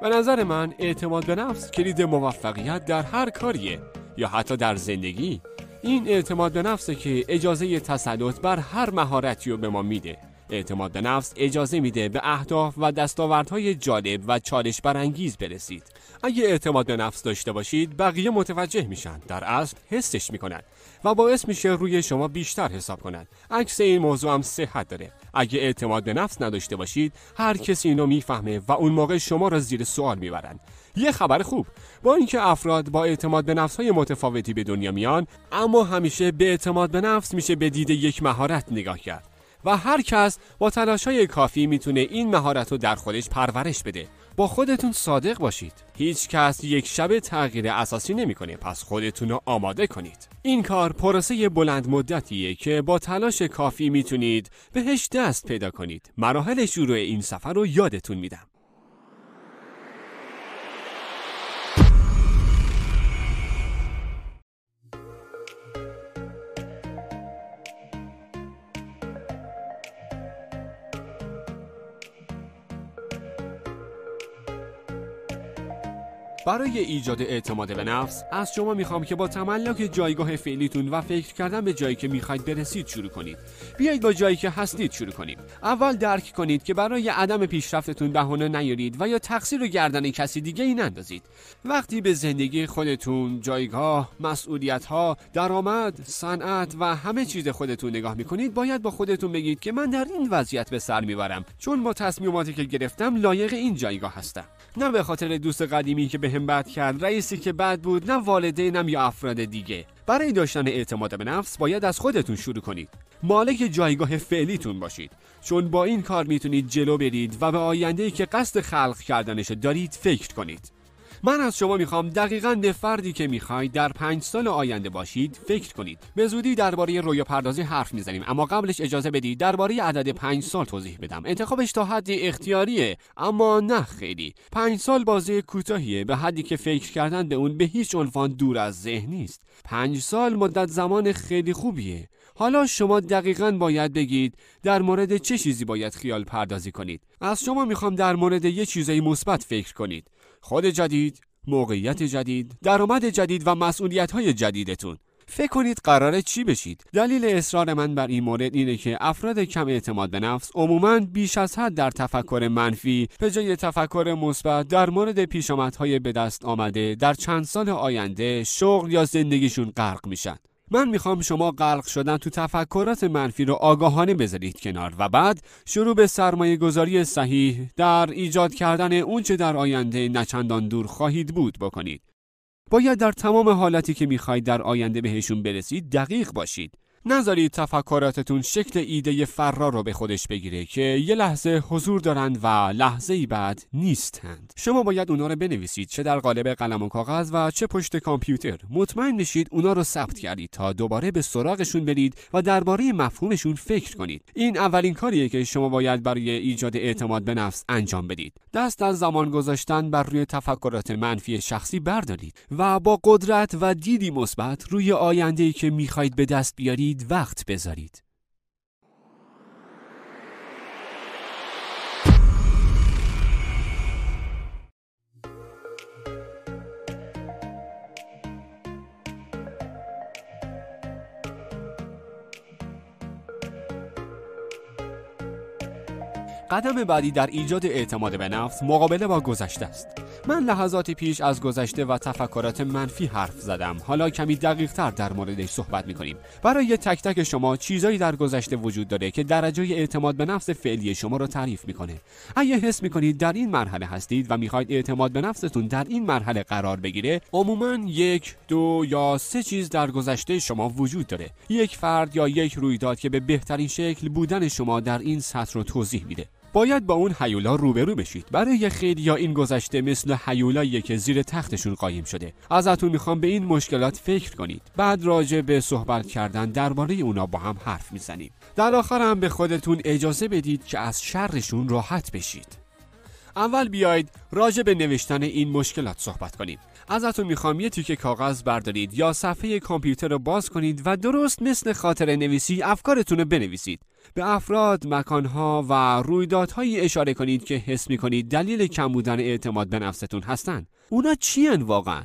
به نظر من اعتماد به نفس کلید موفقیت در هر کاریه یا حتی در زندگی. این اعتماد به نفسه که اجازه تسلط بر هر مهارتی رو به ما میده. اعتماد به نفس اجازه میده به اهداف و دستاوردهای جالب و چالش برانگیز برسید. اگه اعتماد به نفس داشته باشید بقیه متوجه میشن. در اصل حسش می‌کنن و باعث میشه روی شما بیشتر حساب کنند عکس این موضوع هم صحت داره. اگه اعتماد به نفس نداشته باشید هر کسی اینو می‌فهمه و اون موقع شما را زیر سوال می‌برند. یه خبر خوب با اینکه افراد با اعتماد به نفس های متفاوتی به دنیا میان اما همیشه به اعتماد به نفس میشه به دید یک مهارت نگاه کرد. و هر کس با تلاش های کافی می‌تونه این مهارت رو در خودش پرورش بده. با خودتون صادق باشید. هیچ کس یک شب تغییر اساسی نمی‌کنه. پس خودتون رو آماده کنید. این کار پروسه بلند مدتیه که با تلاش کافی می‌تونید بهش دست پیدا کنید. مراحل شروع این سفر رو یادتون میدم. برای ایجاد اعتماد به نفس از شما می‌خوام که با تملک جایگاه فعلیتون و فکر کردن به جایی که می‌خواید برسید شروع کنید. بیایید با جایی که هستید شروع کنید اول درک کنید که برای عدم پیشرفتتون بهونه نیارید و یا تقصیر رو گردن کسی دیگه ای نندازید. وقتی به زندگی خودتون جایگاه مسئولیت ها درآمد صنعت و همه چیز خودتون نگاه می‌کنید باید با خودتون بگید که من در این وضعیت به سر می‌برم چون با تصمیماتی که گرفتم لایق این جایگاه هستم. نه به خاطر دوست قدیمی که بهم بد کرد. رئیسی که بد بود نه والدینم یا افراد دیگه. برای داشتن اعتماد به نفس باید از خودتون شروع کنید. مالک جایگاه فعلیتون باشید. چون با این کار می‌تونید جلو برید و به آینده که قصد خلق کردنش دارید فکر کنید. من از شما می‌خوام دقیقا به فردی که می‌خواید در پنج سال آینده باشید فکر کنید. به زودی درباره رویا پردازی حرف می‌زنیم اما قبلش اجازه بدید درباره عدد پنج سال توضیح بدم. انتخابش تا حدی اختیاریه اما نه خیلی. پنج سال بازی کوتاهیه به حدی که فکر کردن به اون به هیچ عنوان دور از ذهن نیست. پنج سال مدت زمان خیلی خوبیه. حالا شما دقیقا باید بگید در مورد چه چیزی باید خیال پردازی کنید. از شما می‌خوام در مورد یه چیزای مثبت فکر کنید. خود جدید، موقعیت جدید، درآمد جدید و مسئولیت های جدیدتون. فکر کنید قراره چی بشید. دلیل اصرار من بر این مورد اینه که افراد کم اعتماد به نفس عموما بیش از حد در تفکر منفی به جای تفکر مثبت در مورد پیشامدهای به دست آمده در چند سال آینده شغل یا زندگیشون غرق میشن. من می‌خوام شما غرق شدن تو تفکرات منفی رو آگاهانه بذارید کنار و بعد شروع به سرمایه گذاری صحیح در ایجاد کردن اونچه در آینده نچندان دور خواهید بود بکنید. باید در تمام حالتی که می‌خواهید در آینده بهشون برسید دقیق باشید. نذارید تفکراتتون شکل ایده فرار رو به خودش بگیره که یه لحظه حضور دارند و لحظه ای بعد نیستند. شما باید اونا رو بنویسید چه در قالب قلم و کاغذ و چه پشت کامپیوتر. مطمئن بشید اونا رو ثبت کردید تا دوباره به سراغشون برید و درباره مفهومشون فکر کنید. این اولین کاریه که شما باید برای ایجاد اعتماد به نفس انجام بدید. دست از زمان گذاشتن بر روی تفکرات منفی شخصی بردارید و با قدرت و دیدی مثبت روی آینده که می‌خواهید به دست بیارید وقت بذارید. قدم بعدی در ایجاد اعتماد به نفس مقابله با گذشته است. من لحظاتی پیش از گذشته و تفکرات منفی حرف زدم. حالا کمی دقیق تر در موردش صحبت می‌کنیم. برای تک تک شما چیزایی در گذشته وجود داره که درجه اعتماد به نفس فعلی شما رو تعریف می‌کنه. اگه حس می‌کنید در این مرحله هستید و می‌خواید اعتماد به نفستون در این مرحله قرار بگیره عموما یک دو یا سه چیز در گذشته شما وجود داره. یک فرد یا یک رویداد که به بهترین شکل بودن شما در این سطح رو توضیح میده. باید با اون حیولا روبرو بشید. برای خیلی یا این گذشته مثل حیولایی که زیر تختشون قایم شده. ازتون می‌خوام به این مشکلات فکر کنید. بعد راجع به صحبت کردن درباره اونا با هم حرف می‌زنیم. در آخر هم به خودتون اجازه بدید که از شرشون راحت بشید. اول بیاید راجع به نوشتن این مشکلات صحبت کنیم. ازتون می‌خوام یه تیکه کاغذ بردارید یا صفحه کامپیوتر رو باز کنید و درست مثل خاطر نویسی افکارتون رو بنویسید. به افراد، مکانها و رویدادهایی اشاره کنید که حس می‌کنید دلیل کم بودن اعتماد به نفستون هستن. اونا چی واقعا؟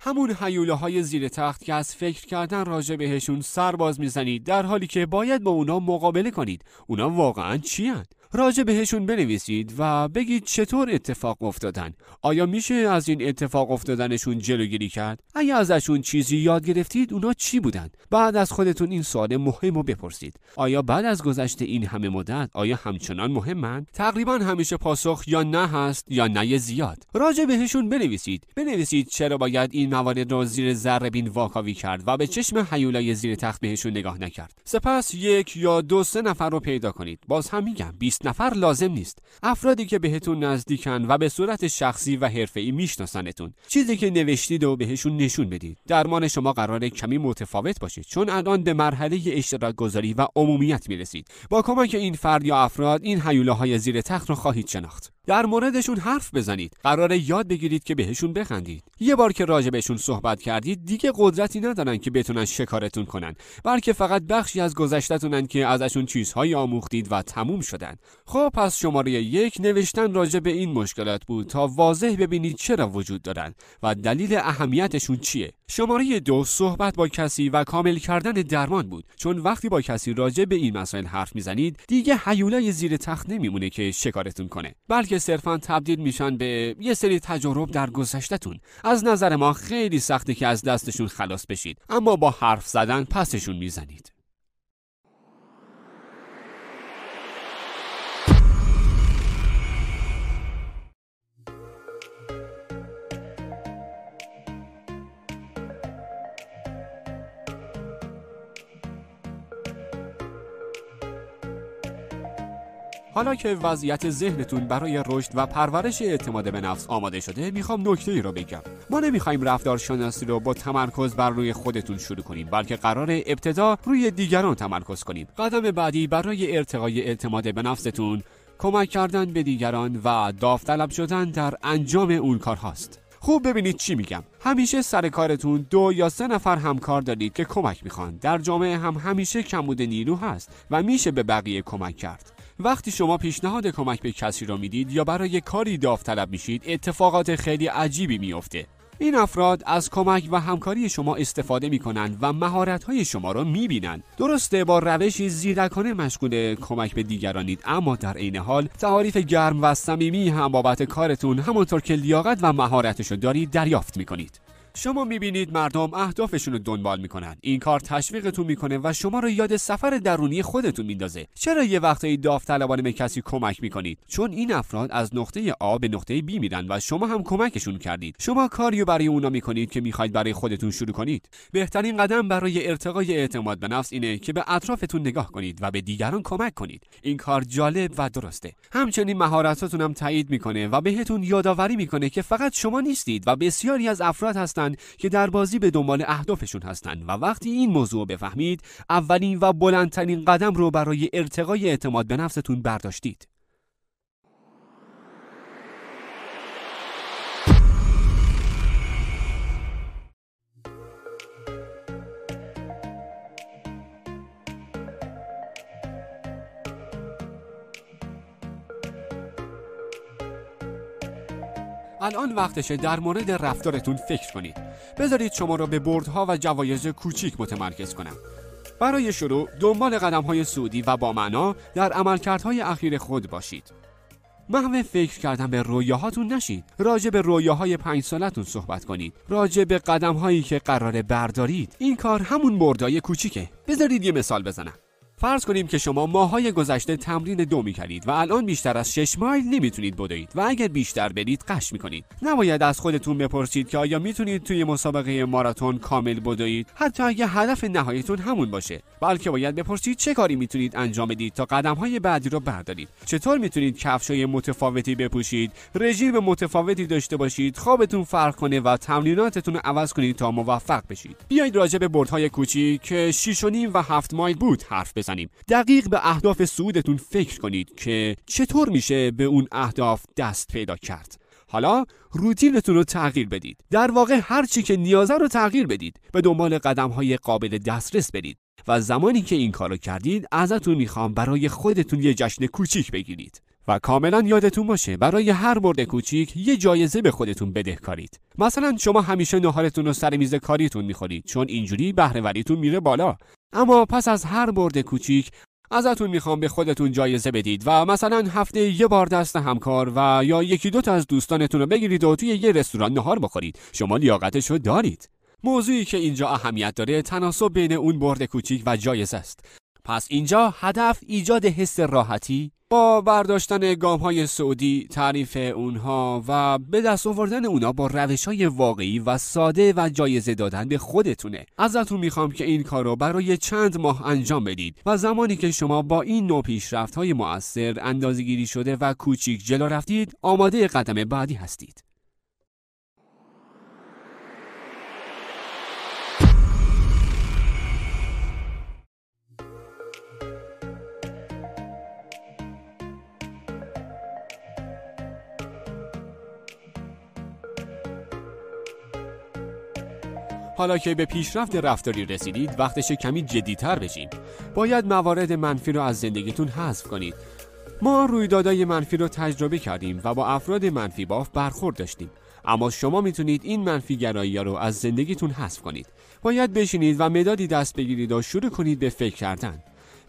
همون حیوله های زیر تخت که از فکر کردن راجع بهشون سر باز می‌زنید در حالی که باید با اونا مقابله کنید. اونا واقعا چی راجع بهشون بنویسید و بگید چطور اتفاق افتادن. آیا میشه از این اتفاق افتادنشون جلوگیری کرد؟ اگه ازشون چیزی یاد گرفتید اونا چی بودن؟ بعد از خودتون این سوال مهم رو بپرسید. آیا بعد از گذشت این همه مدت آیا همچنان مهمن؟ تقریبا همیشه پاسخ یا نه هست یا نه زیاد. راجع بهشون بنویسید. بنویسید چرا باید این موارد رو زیر ذره بین واکاوی کرد و به چشم حیولای زیر تخت بهشون نگاه نکرد. سپس یک یا دو سه نفر رو پیدا کنید. باز هم میگم 20 نفر لازم نیست. افرادی که بهتون نزدیکن و به صورت شخصی و حرفه‌ای میشناسنتون. چیزی که نوشتید و بهشون نشون بدید. درمان شما قراره کمی متفاوت باشید چون الان به مرحله اشتراک گذاری و عمومیت می‌رسید. با کمک این فرد یا افراد این حیوله های زیر تخت رو خواهید شناخت. در موردشون حرف بزنید. قراره یاد بگیرید که بهشون بخندید. یه بار که راجع بهشون صحبت کردید دیگه قدرتی ندارن که بتونن شکارتون کنن بلکه فقط بخشی از گذشتتونن که ازشون چیزهایی آموختید و تموم شدن. خب پس شماره یک نوشتن راجع به این مشکلات بود تا واضح ببینید چرا وجود دارن و دلیل اهمیتشون چیه. شماره دو صحبت با کسی و کامل کردن درمان بود. چون وقتی با کسی راجع به این مسائل حرف می‌زنید دیگه حیولای زیر تخت نمیمونه که شکارتون کنه بلکه صرفا تبدیل میشن به یه سری تجارب در گذشتهتون. از نظر ما خیلی سخته که از دستشون خلاص بشید. اما با حرف زدن پسشون می‌زنید. حالا که وضعیت ذهنتون برای رشد و پرورش اعتماد به نفس آماده شده می‌خوام نکته ای رو بگم. ما نمی‌خوایم رفتارشناسی رو با تمرکز بر روی خودتون شروع کنیم بلکه قرار ابتدا روی دیگران تمرکز کنیم. قدم بعدی برای ارتقای اعتماد به نفستون کمک کردن به دیگران و داوطلب شدن در انجام اون کار هاست خوب ببینید چی میگم. همیشه سر کارتون دو یا سه نفر همکار دارید که کمک می‌خوان. در جامعه هم همیشه کمبود نیرو هست و میشه به بقیه کمک کرد. وقتی شما پیشنهاد کمک به کسی را می‌دید یا برای کاری داوطلب میشید اتفاقات خیلی عجیبی میافته این افراد از کمک و همکاری شما استفاده می کنند و مهارت های شما را می بینند. درسته با روشی زیرکانه مشغول کمک به دیگرانید اما در عین حال تعاریف گرم و صمیمی هم بابت کارتون همونطور که لیاقت و مهارتش دارید دریافت می کنید. شما می‌بینید مردم اهدافشون رو دنبال می‌کنن. این کار تشویقتون می‌کنه و شما رو یاد سفر درونی خودتون میندازه. چرا یه وقتایی داوطلبانه به کسی کمک می‌کنید؟ چون این افراد از نقطه آ به نقطه بی میرن و شما هم کمکشون کردید. شما کاریو برای اونا می‌کنید که می‌خواید برای خودتون شروع کنید. بهترین قدم برای ارتقای اعتماد به نفس اینه که به اطرافتون نگاه کنید و به دیگران کمک کنید. این کار جالب و درسته. همچنین مهارتاتون هم تایید می‌کنه و بهتون یادآوری می‌کنه که فقط شما نیستید و بسیاری از افراد هستند که در بازی به دنبال اهدافشون هستند و وقتی این موضوع بفهمید اولین و بلندترین قدم رو برای ارتقای اعتماد به نفستون برداشتید. الان وقتشه در مورد رفتارتون فکر کنید. بذارید شما را به بردها و جوایز کوچیک متمرکز کنم. برای شروع دنبال قدم های سودی و با معنا در عملکردهای اخیر خود باشید. محو فکر کردن به رویاهاتون نشید راجع به رویاهای پنج سالتون صحبت کنید. راجع به قدم هایی که قراره بردارید. این کار همون بردای کوچیکه. بذارید یه مثال بزنم. فرض کنیم که شما ماهای گذشته تمرین دو می کردید و الان بیشتر از 6 مایل نمی‌تونید بدوید و اگر بیشتر برید قش می‌کنید. نباید از خودتون بپرسید که آیا می‌تونید توی مسابقه ماراتون کامل بدوید حتی اگر هدف نهاییتون همون باشه. بلکه باید بپرسید چه کاری می‌تونید انجام بدید تا قدم های بعدی رو بردارید. چطور می‌تونید کفشای متفاوتی بپوشید؟ رژیم متفاوتی داشته باشید خوابتون فرق کنه و تمریناتتون رو عوض کنید تا موفق بشید. بیایید راجع به بردهای کوچیک که 6 و 7 مایل بود حرف بزنیم. دقیق به اهداف سودتون فکر کنید که چطور میشه به اون اهداف دست پیدا کرد. حالا روتینتون رو تغییر بدید. در واقع هر چی که نیازه رو تغییر بدید. به دنبال قدم های قابل دسترس برید. و زمانی که این کارو کردید ازتون می‌خوام برای خودتون یه جشن کوچیک بگیرید. و کاملا یادتون باشه برای هر برد کوچیک یه جایزه به خودتون بدهکارید مثلا شما همیشه نهارتون رو سر میز کاریتون می‌خورید چون اینجوری بهرهوریتون میره بالا. اما پس از هر برد کوچیک ازتون می‌خوام به خودتون جایزه بدید و مثلا هفته یه بار دست همکار و یا یکی دوتا از دوستانتون رو بگیرید و توی یه رستوران نهار بخورید. شما لیاقتش رو دارید. موضوعی که اینجا اهمیت داره تناسب بین اون برد کوچیک و جایزه است. پس اینجا هدف ایجاد حس راحتی با برداشتن گام های سعودی تعریف اونها و به دست آوردن اونها با روش های واقعی و ساده و جایزه دادن به خودتونه. ازتون می‌خوام که این کار رو برای چند ماه انجام بدید و زمانی که شما با این نوع پیشرفت های مؤثر اندازگیری شده و کوچیک جلو رفتید آماده قدم بعدی هستید. حالا که به پیشرفت رفتاری رسیدید وقتش کمی جدیتر بشین باید موارد منفی رو از زندگیتون حذف کنید. ما رویدادهای منفی رو تجربه کردیم و با افراد منفی باف برخورد داشتیم. اما شما می‌تونید این منفی گرایی رو از زندگیتون حذف کنید. باید بشینید و مدادی دست بگیرید و شروع کنید به فکر کردن.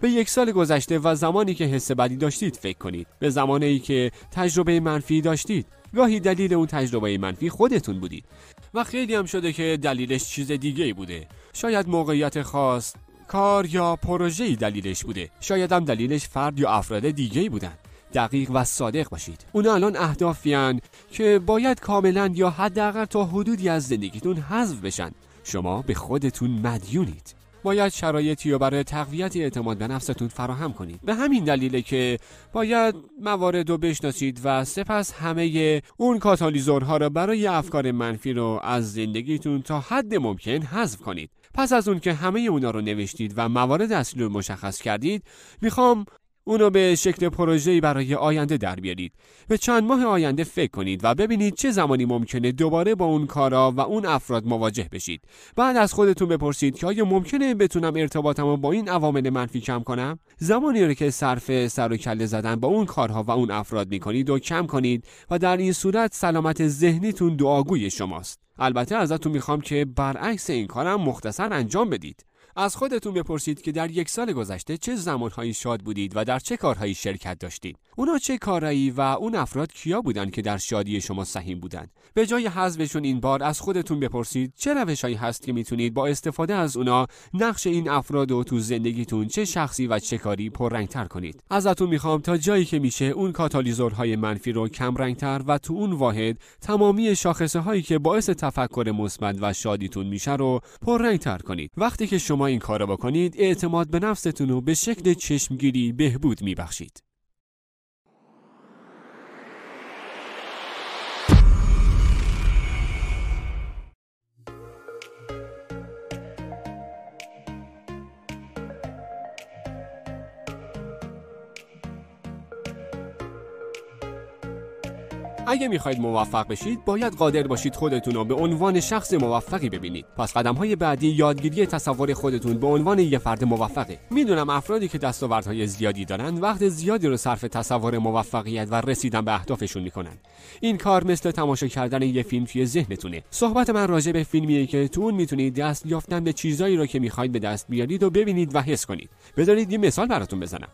به یک سال گذشته و زمانی که حس بدی داشتید فکر کنید. به زمانی که تجربه منفی داشتید. گاهی دلیل اون تجربه منفی خودتون بودید و خیلی هم شده که دلیلش چیز دیگه بوده. شاید موقعیت خاص کار یا پروژه‌ای دلیلش بوده. شاید هم دلیلش فرد یا افراد دیگه بودن. دقیق و صادق باشید. اونا الان اهدافیان که باید کاملا یا حداقل تا حدودی از زندگیتون حذف بشن. شما به خودتون مدیونید. باید شرایطی رو برای تقویت اعتماد به نفستون فراهم کنید. به همین دلیله که باید موارد رو بشناسید و سپس همه اون کاتالیزورها رو برای افکار منفی رو از زندگیتون تا حد ممکن حذف کنید. پس از اون که همه اونا رو نوشتید و موارد اصلی رو مشخص کردید می‌خوام اونو به شکل پروژه‌ای برای آینده در بیارید. به چند ماه آینده فکر کنید و ببینید چه زمانی ممکنه دوباره با اون کارا و اون افراد مواجه بشید. بعد از خودتون بپرسید که آیا ممکنه بتونم ارتباطم رو با این عوامل منفی کم کنم؟ زمانی رو که صرف سر و کله زدن با اون کارها و اون افراد می‌کنید و کم کنید و در این صورت سلامت ذهنیتون دعاگوی شماست. البته ازتون می‌خوام که برعکس این کارم مختصر انجام بدید. از خودتون بپرسید که در یک سال گذشته چه زمانهایی شاد بودید و در چه کارهایی شرکت داشتید. اونا چه کارهایی و اون افراد کیا بودن که در شادی شما سهیم بودن؟ به جای حذفشون این بار از خودتون بپرسید چه روشهایی هست که می‌تونید با استفاده از اونا نقش این افراد و تو زندگیتون چه شخصی و چه کاری پررنگتر کنید. ازتون می‌خوام تا جایی که میشه اون کاتالیزورهای منفی رو کم رنگتر و تو اون واحد تمامی شاخصه هایی که باعث تفکر مثبت و شادیتون میشه رو پررنگتر کنید. وقتی که شما این کارو بکنید اعتماد به نفستون رو به شکل چشمگیری بهبود میبخشید. اگه می‌خواید موفق بشید باید قادر باشید خودتون رو به عنوان شخص موفقی ببینید. پس قدم های بعدی یادگیری تصور خودتون به عنوان یه فرد موفقه. می‌دونم افرادی که دستاوردهای زیادی دارن وقت زیادی رو صرف تصور موفقیت و رسیدن به اهدافشون می‌کنن. این کار مثل تماشا کردن یه فیلم توی ذهنتونه. صحبت من راجع به فیلمیه که تو اون می‌تونید دست یافتن به چیزایی رو که می‌خواید به دست بیارید و ببینید و حس کنید. بذارید یه مثال براتون بزنم.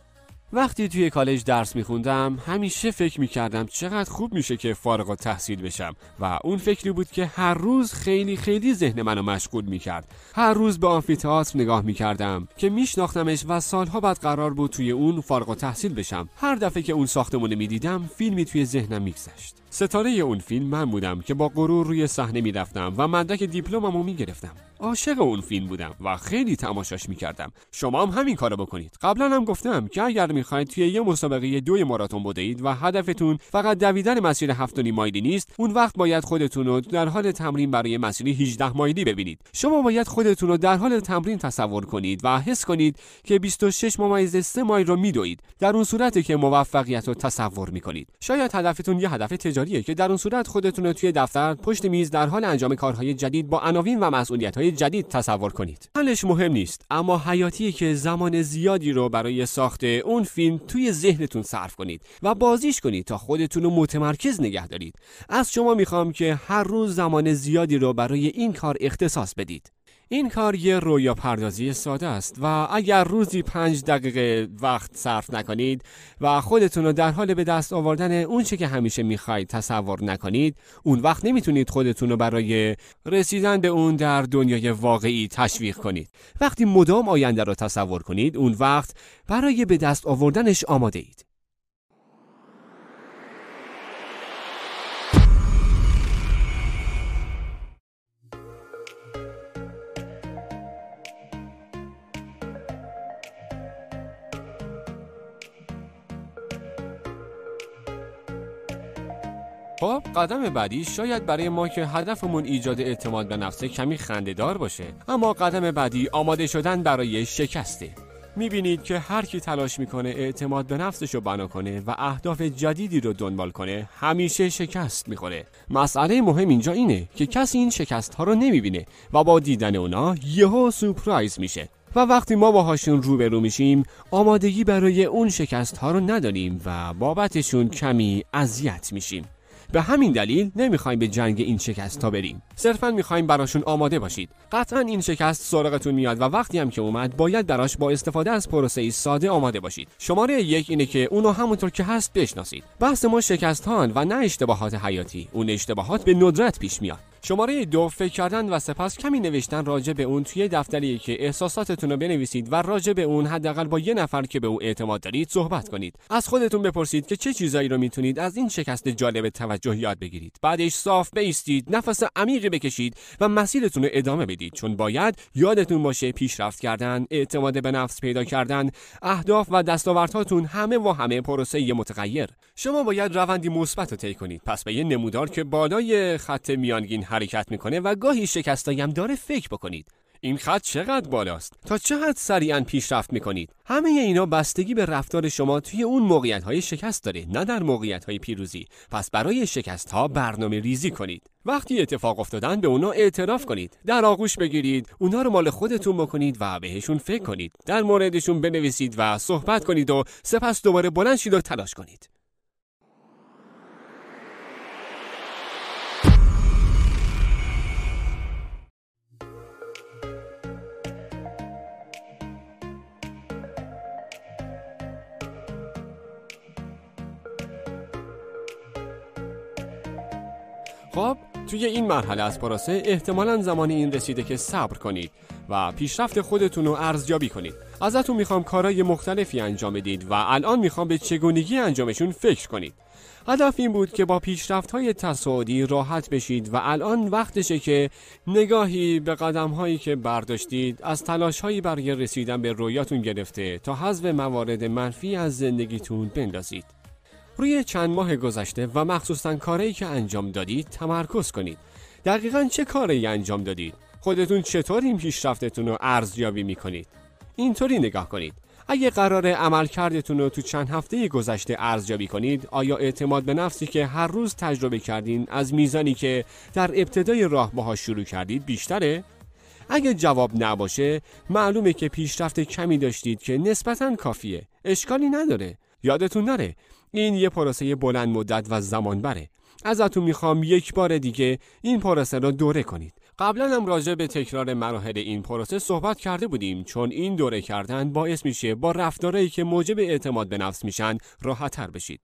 وقتی توی کالج درس میخوندم همیشه فکر می‌کردم چقدر خوب میشه که فارغ تحصیل بشم و اون فکری بود که هر روز خیلی خیلی ذهن منو مشغول می‌کرد. هر روز به آمفیتئاتر نگاه می‌کردم که میشناختمش و سالها بعد قرار بود توی اون فارغ تحصیل بشم. هر دفعه که اون ساختمون می‌دیدم فیلمی توی ذهنم میگذشت. ستاره اون فیلم من بودم که با غرور روی صحنه می‌رفتم و مدرک دیپلممو می‌گرفتم. عاشق اون فیلم بودم و خیلی تماشاش می‌کردم. شما هم همین کارو بکنید. قبلا هم گفتم که اگر می‌خواید توی یه مسابقه دوی ماراتون بدهید و هدفتون فقط دویدن مسیر 7 مایلی نیست اون وقت باید خودتون رو در حال تمرین برای مسیر 18 مایلی ببینید. شما باید خودتون رو در حال تمرین تصور کنید و حس کنید که 26 ممیز 3 مایل رو میدوید. در اون صورتی که موفقیت رو تصور می‌کنید. شاید هدفتون یه هدف تجاریه که در اون صورت خودتون رو توی دفتر پشت میز در حال انجام کارهای جدید با عناوین و مسئولیت‌های جدید تصور کنید. حالش مهم نیست اما حیاتیه که زمان زیادی رو برای ساخت اون فیلم توی ذهنتون صرف کنید و بازیش کنید تا خودتون رو متمرکز نگه دارید. از شما می‌خوام که هر روز زمان زیادی رو برای این کار اختصاص بدید. این کار یه رویا پردازی ساده است و اگر روزی پنج دقیقه وقت صرف نکنید و خودتون رو در حال به دست آوردن اونچه که همیشه می‌خواید تصور نکنید اون وقت نمی‌تونید خودتون رو برای رسیدن به اون در دنیای واقعی تشویق کنید. وقتی مدام آینده رو تصور کنید اون وقت برای به دست آوردنش آماده اید قدم بعدی شاید برای ما که هدفمون ایجاد اعتماد به نفس کمی خندهدار باشه. اما قدم بعدی آماده شدن برای شکسته. می‌بینید که هر کی تلاش می‌کنه اعتماد به نفسش رو بنا کنه و اهداف جدیدی رو دنبال کنه همیشه شکست می‌خوره. مسئله مهم اینجا اینه که کسی این شکست ها رو نمی‌بینه و با دیدن اونا یهو سورپرایز میشه. و وقتی ما باهاشون روبرو میشیم آمادگی برای اون شکست ها رو نداریم و بابتشون کمی اذیت میشیم. به همین دلیل نمی‌خوایم به جنگ این شکست تا بریم. صرفا می‌خوایم براشون آماده باشید. قطعا این شکست سراغتون میاد و وقتی هم که اومد باید براش با استفاده از پروسه ساده آماده باشید. شماره یک اینه که اونو همونطور که هست بشناسید. بحث ما شکست و نه اشتباهات حیاتی. اون اشتباهات به ندرت پیش میاد. شماره دو فکر کردن و سپس کمی نوشتن راجع به اون توی دفتری که احساساتتون رو بنویسید و راجع به اون حداقل با یه نفر که به او اعتماد دارید صحبت کنید. از خودتون بپرسید که چه چیزایی رو می‌تونید از این شکست جالب توجه یاد بگیرید. بعدش صاف بیستید نفس عمیقی بکشید و مسیرتون رو ادامه بدید. چون باید یادتون باشه پیشرفت کردن اعتماد به نفس پیدا کردن اهداف و دستاوردهاتون همه و همه پروسه متغیر. شما باید روندی مثبت رو طی کنید. پس به یه نمودار که بالای خط میانگین حرکت می‌کنه و گاهی شکستایی هم داره فکر بکنید. این خط چقدر بالاست؟ تا چه حد سریعا پیشرفت می‌کنید؟ همه اینا بستگی به رفتار شما توی اون موقعیت های شکست داره نه در موقعیت های پیروزی. پس برای شکست ها برنامه ریزی کنید. وقتی اتفاق افتادن به اونا اعتراف کنید. در آغوش بگیرید اونا رو مال خودتون بکنید و بهشون فکر کنید. در موردشون بنویسید و صحبت کنید و سپس دوباره بلند شید و تلاش کنید. خب توی این مرحله از پروسه احتمالا زمانی این رسیده که صبر کنید و پیشرفت خودتون رو ارزیابی کنید. ازتون می‌خوام کارهای مختلفی انجام بدید و الان می‌خوام به چگونگی انجامشون فکر کنید. هدف این بود که با پیشرفت های تصاعدی راحت بشید و الان وقتشه که نگاهی به قدم هایی که برداشتید از تلاش هایی برای رسیدن به رویاتون گرفته تا حذف موارد منفی از زندگیتون بندازید. روی چند ماه گذشته و مخصوصا کاری که انجام دادید تمرکز کنید. دقیقا چه کاری انجام دادید؟ خودتون چطور این پیشرفتتون رو ارزیابی می‌کنید؟ اینطوری نگاه کنید. اگه قرار عملکردتون رو تو چند هفته گذشته ارزیابی کنید آیا اعتماد به نفسی که هر روز تجربه کردین از میزانی که در ابتدای راه باهاش شروع کردید بیشتره؟ اگه جواب نباشه معلومه که پیشرفت کمی داشتید که نسبتا کافیه. اشکالی نداره. یادتون نره این یه پروسه بلند مدت و زمان بره. ازتون می‌خوام یک بار دیگه این پروسه را دوره کنید. قبلا هم راجع به تکرار مراحل این پروسه صحبت کرده بودیم چون این دوره کردن باعث میشه با رفتارهایی که موجب اعتماد به نفس میشن راحتتر بشید.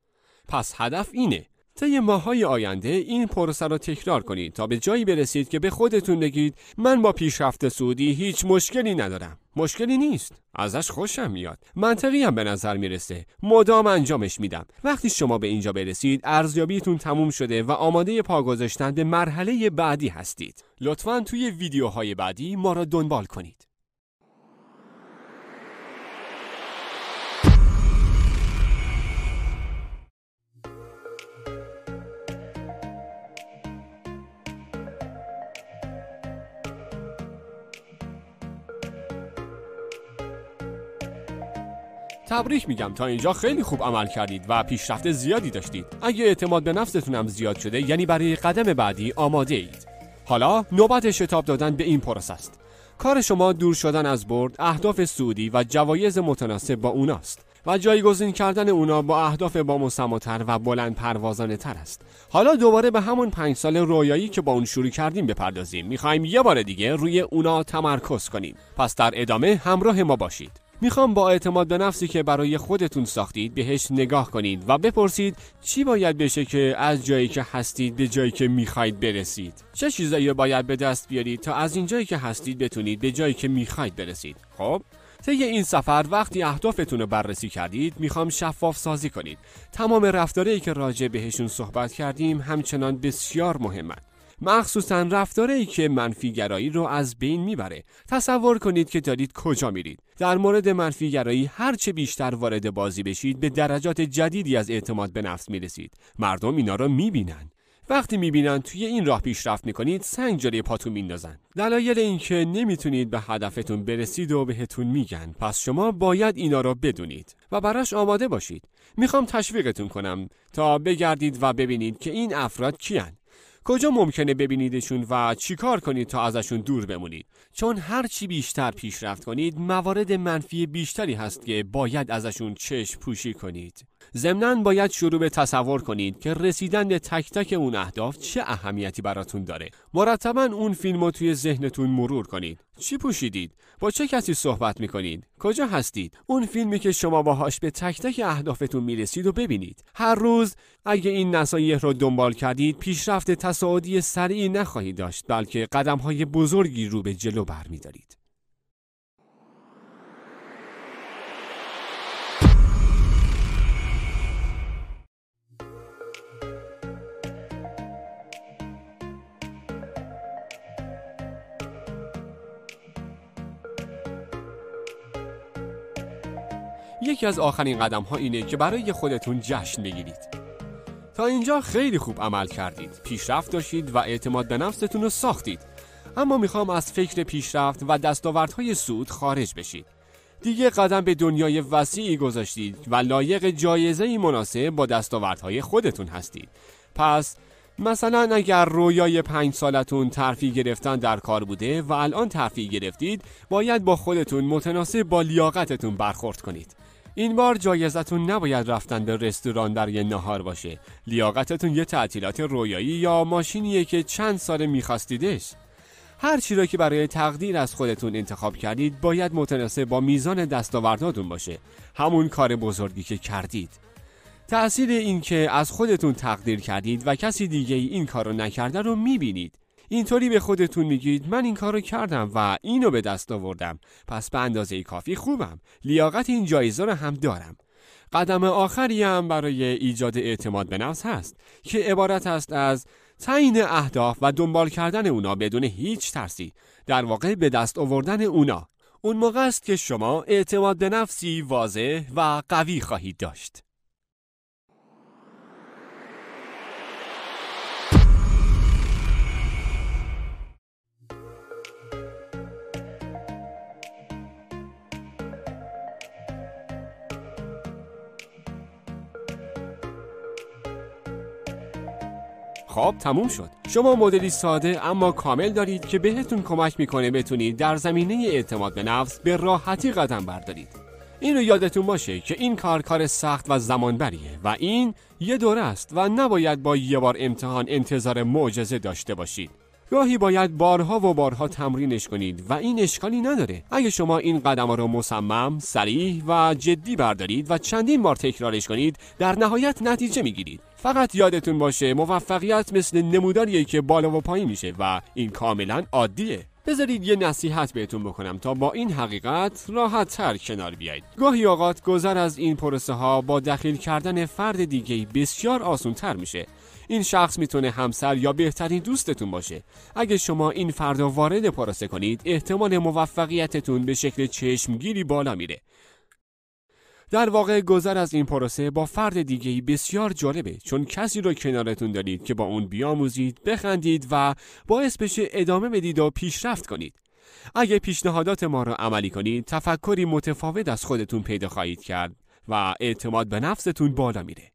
پس هدف اینه طی ماهای آینده این پروسه را تکرار کنید تا به جایی برسید که به خودتون بگید من با پیشرفت سعودی هیچ مشکلی ندارم. مشکلی نیست. ازش خوشم میاد. منطقی هم به نظر می‌رسه. مدام انجامش میدم. وقتی شما به اینجا برسید ارزیابیتون تموم شده و آماده پا گذاشتن به مرحله بعدی هستید. لطفا توی ویدیوهای بعدی ما را دنبال کنید. تبریک میگم. تا اینجا خیلی خوب عمل کردید و پیشرفت زیادی داشتید. اگه اعتماد به نفستون هم زیاد شده یعنی برای قدم بعدی آماده اید. حالا نوبت شتاب دادن به این پروسه است. کار شما دور شدن از برد اهداف سعودی و جوایز متناسب با اوناست و جایگزین کردن اونا با اهداف با مسماتر و بلند پروازانه تر است. حالا دوباره به همون پنج سال رویایی که با اون شروع کردیم بپردازیم. می‌خوایم یه بار دیگه روی اونا تمرکز کنیم. پس در ادامه همراه ما باشید. می‌خوام با اعتماد به نفسی که برای خودتون ساختید بهش نگاه کنید و بپرسید چی باید بشه که از جایی که هستید به جایی که می‌خواید برسید. چه چیزایی باید به دست بیارید تا از این جایی که هستید بتونید به جایی که می‌خواید برسید. خب طی این سفر وقتی اهدافتون رو بررسی کردید می‌خوام شفاف سازی کنید. تمام رفتارهایی که راجع بهشون صحبت کردیم همچنان بسیار مهمند مخصوصا رفتاری که منفیگرایی رو از بین می‌بره. تصور کنید که دارید کجا میرید. در مورد منفیگرایی هر چه بیشتر وارد بازی بشید به درجات جدیدی از اعتماد به نفس می‌رسید. مردم اینا رو می‌بینن. وقتی می‌بینن توی این راه پیشرفت می‌کنید سنگ جلوی پاتون میندازن. دلایل اینکه نمی‌تونید به هدفتون برسید و بهتون میگن. پس شما باید اینا را بدونید و براش آماده باشید. می‌خوام تشویقتون کنم تا بگردید و ببینید که این افراد کیان. کجا ممکنه ببینیدشون و چیکار کنید تا ازشون دور بمونید؟ چون هر چی بیشتر پیشرفت کنید موارد منفی بیشتری هست که باید ازشون چشم پوشی کنید. ضمنا باید شروع به تصور کنید که رسیدن به تک تک اون اهداف چه اهمیتی براتون داره. مرتبا اون فیلم رو توی ذهنتون مرور کنید. چی پوشیدید؟ با چه کسی صحبت می‌کنید؟ کجا هستید؟ اون فیلمی که شما باهاش به تک تک اهدافتون می‌رسید و ببینید. هر روز اگه این نصایح رو دنبال کردید پیشرفت تصاعدی سریعی نخواهید داشت بلکه قدم های بزرگی رو به جلو برمیدارید. یکی از آخرین قدم ها اینه که برای خودتون جشن بگیرید. تا اینجا خیلی خوب عمل کردید پیشرفت داشتید و اعتماد به نفستون رو ساختید. اما می‌خوام از فکر پیشرفت و دستاوردهای سود خارج بشید. دیگه قدم به دنیای وسیعی گذاشتید و لایق جایزه مناسب با دستاوردهای خودتون هستید. پس مثلا اگر رویای پنج سالتون ترفی گرفتن در کار بوده و الان ترفی گرفتید باید با خودتون متناسب با لیاقتتون برخورد کنید. این بار جایزتون نباید رفتن به رستوران در یه نهار باشه. لیاقتتون یه تعطیلات رویایی یا ماشینیه که چند سال میخواستیدش. هر چی را که برای تقدیر از خودتون انتخاب کردید باید متناسب با میزان دستاورداتون باشه. همون کار بزرگی که کردید. تأثیر این که از خودتون تقدیر کردید و کسی دیگه این کار رو نکرده رو می‌بینید. اینطوری به خودتون میگید. من این کارو کردم و اینو به دست آوردم. پس به اندازه کافی خوبم. لیاقت این جایزه رو هم دارم. قدم آخری هم برای ایجاد اعتماد به نفس هست که عبارت است از تعیین اهداف و دنبال کردن اونا بدون هیچ ترسی. در واقع به دست آوردن اونا. اون موقع است که شما اعتماد به نفسی واضح و قوی خواهید داشت. خب تموم شد. شما مدلی ساده اما کامل دارید که بهتون کمک می‌کنه بتونید در زمینه اعتماد به نفس به راحتی قدم بردارید. این رو یادتون باشه که این کار کار سخت و زمانبریه و این یه دوره است و نباید با یه بار امتحان انتظار معجزه داشته باشید. گاهی باید بارها و بارها تمرینش کنید و این اشکالی نداره. اگه شما این قدم رو مصمم، سریح و جدی بردارید و چندین بار تکرارش کنید در نهایت نتیجه می‌گیرید. فقط یادتون باشه موفقیت مثل نموداریه که بالا و پایین میشه و این کاملا عادیه. بذارید یه نصیحت بهتون بکنم تا با این حقیقت راحت تر کنار بیایید. گاهی اوقات گذر از این پروسه ها با دخیل کردن فرد دیگه بسیار آسون تر میشه. این شخص می‌تونه همسر یا بهترین دوستتون باشه. اگه شما این فرد وارد پروسه کنید احتمال موفقیتتون به شکل چشمگیری بالا میره. در واقع گذر از این پروسه با فرد دیگه بسیار جالبه چون کسی رو کنارتون دارید که با اون بیاموزید بخندید و باعث بشه ادامه بدید و پیشرفت کنید. اگه پیشنهادات ما رو عملی کنید تفکری متفاوت از خودتون پیدا خواهید کرد و اعتماد به نفستون بالا میره.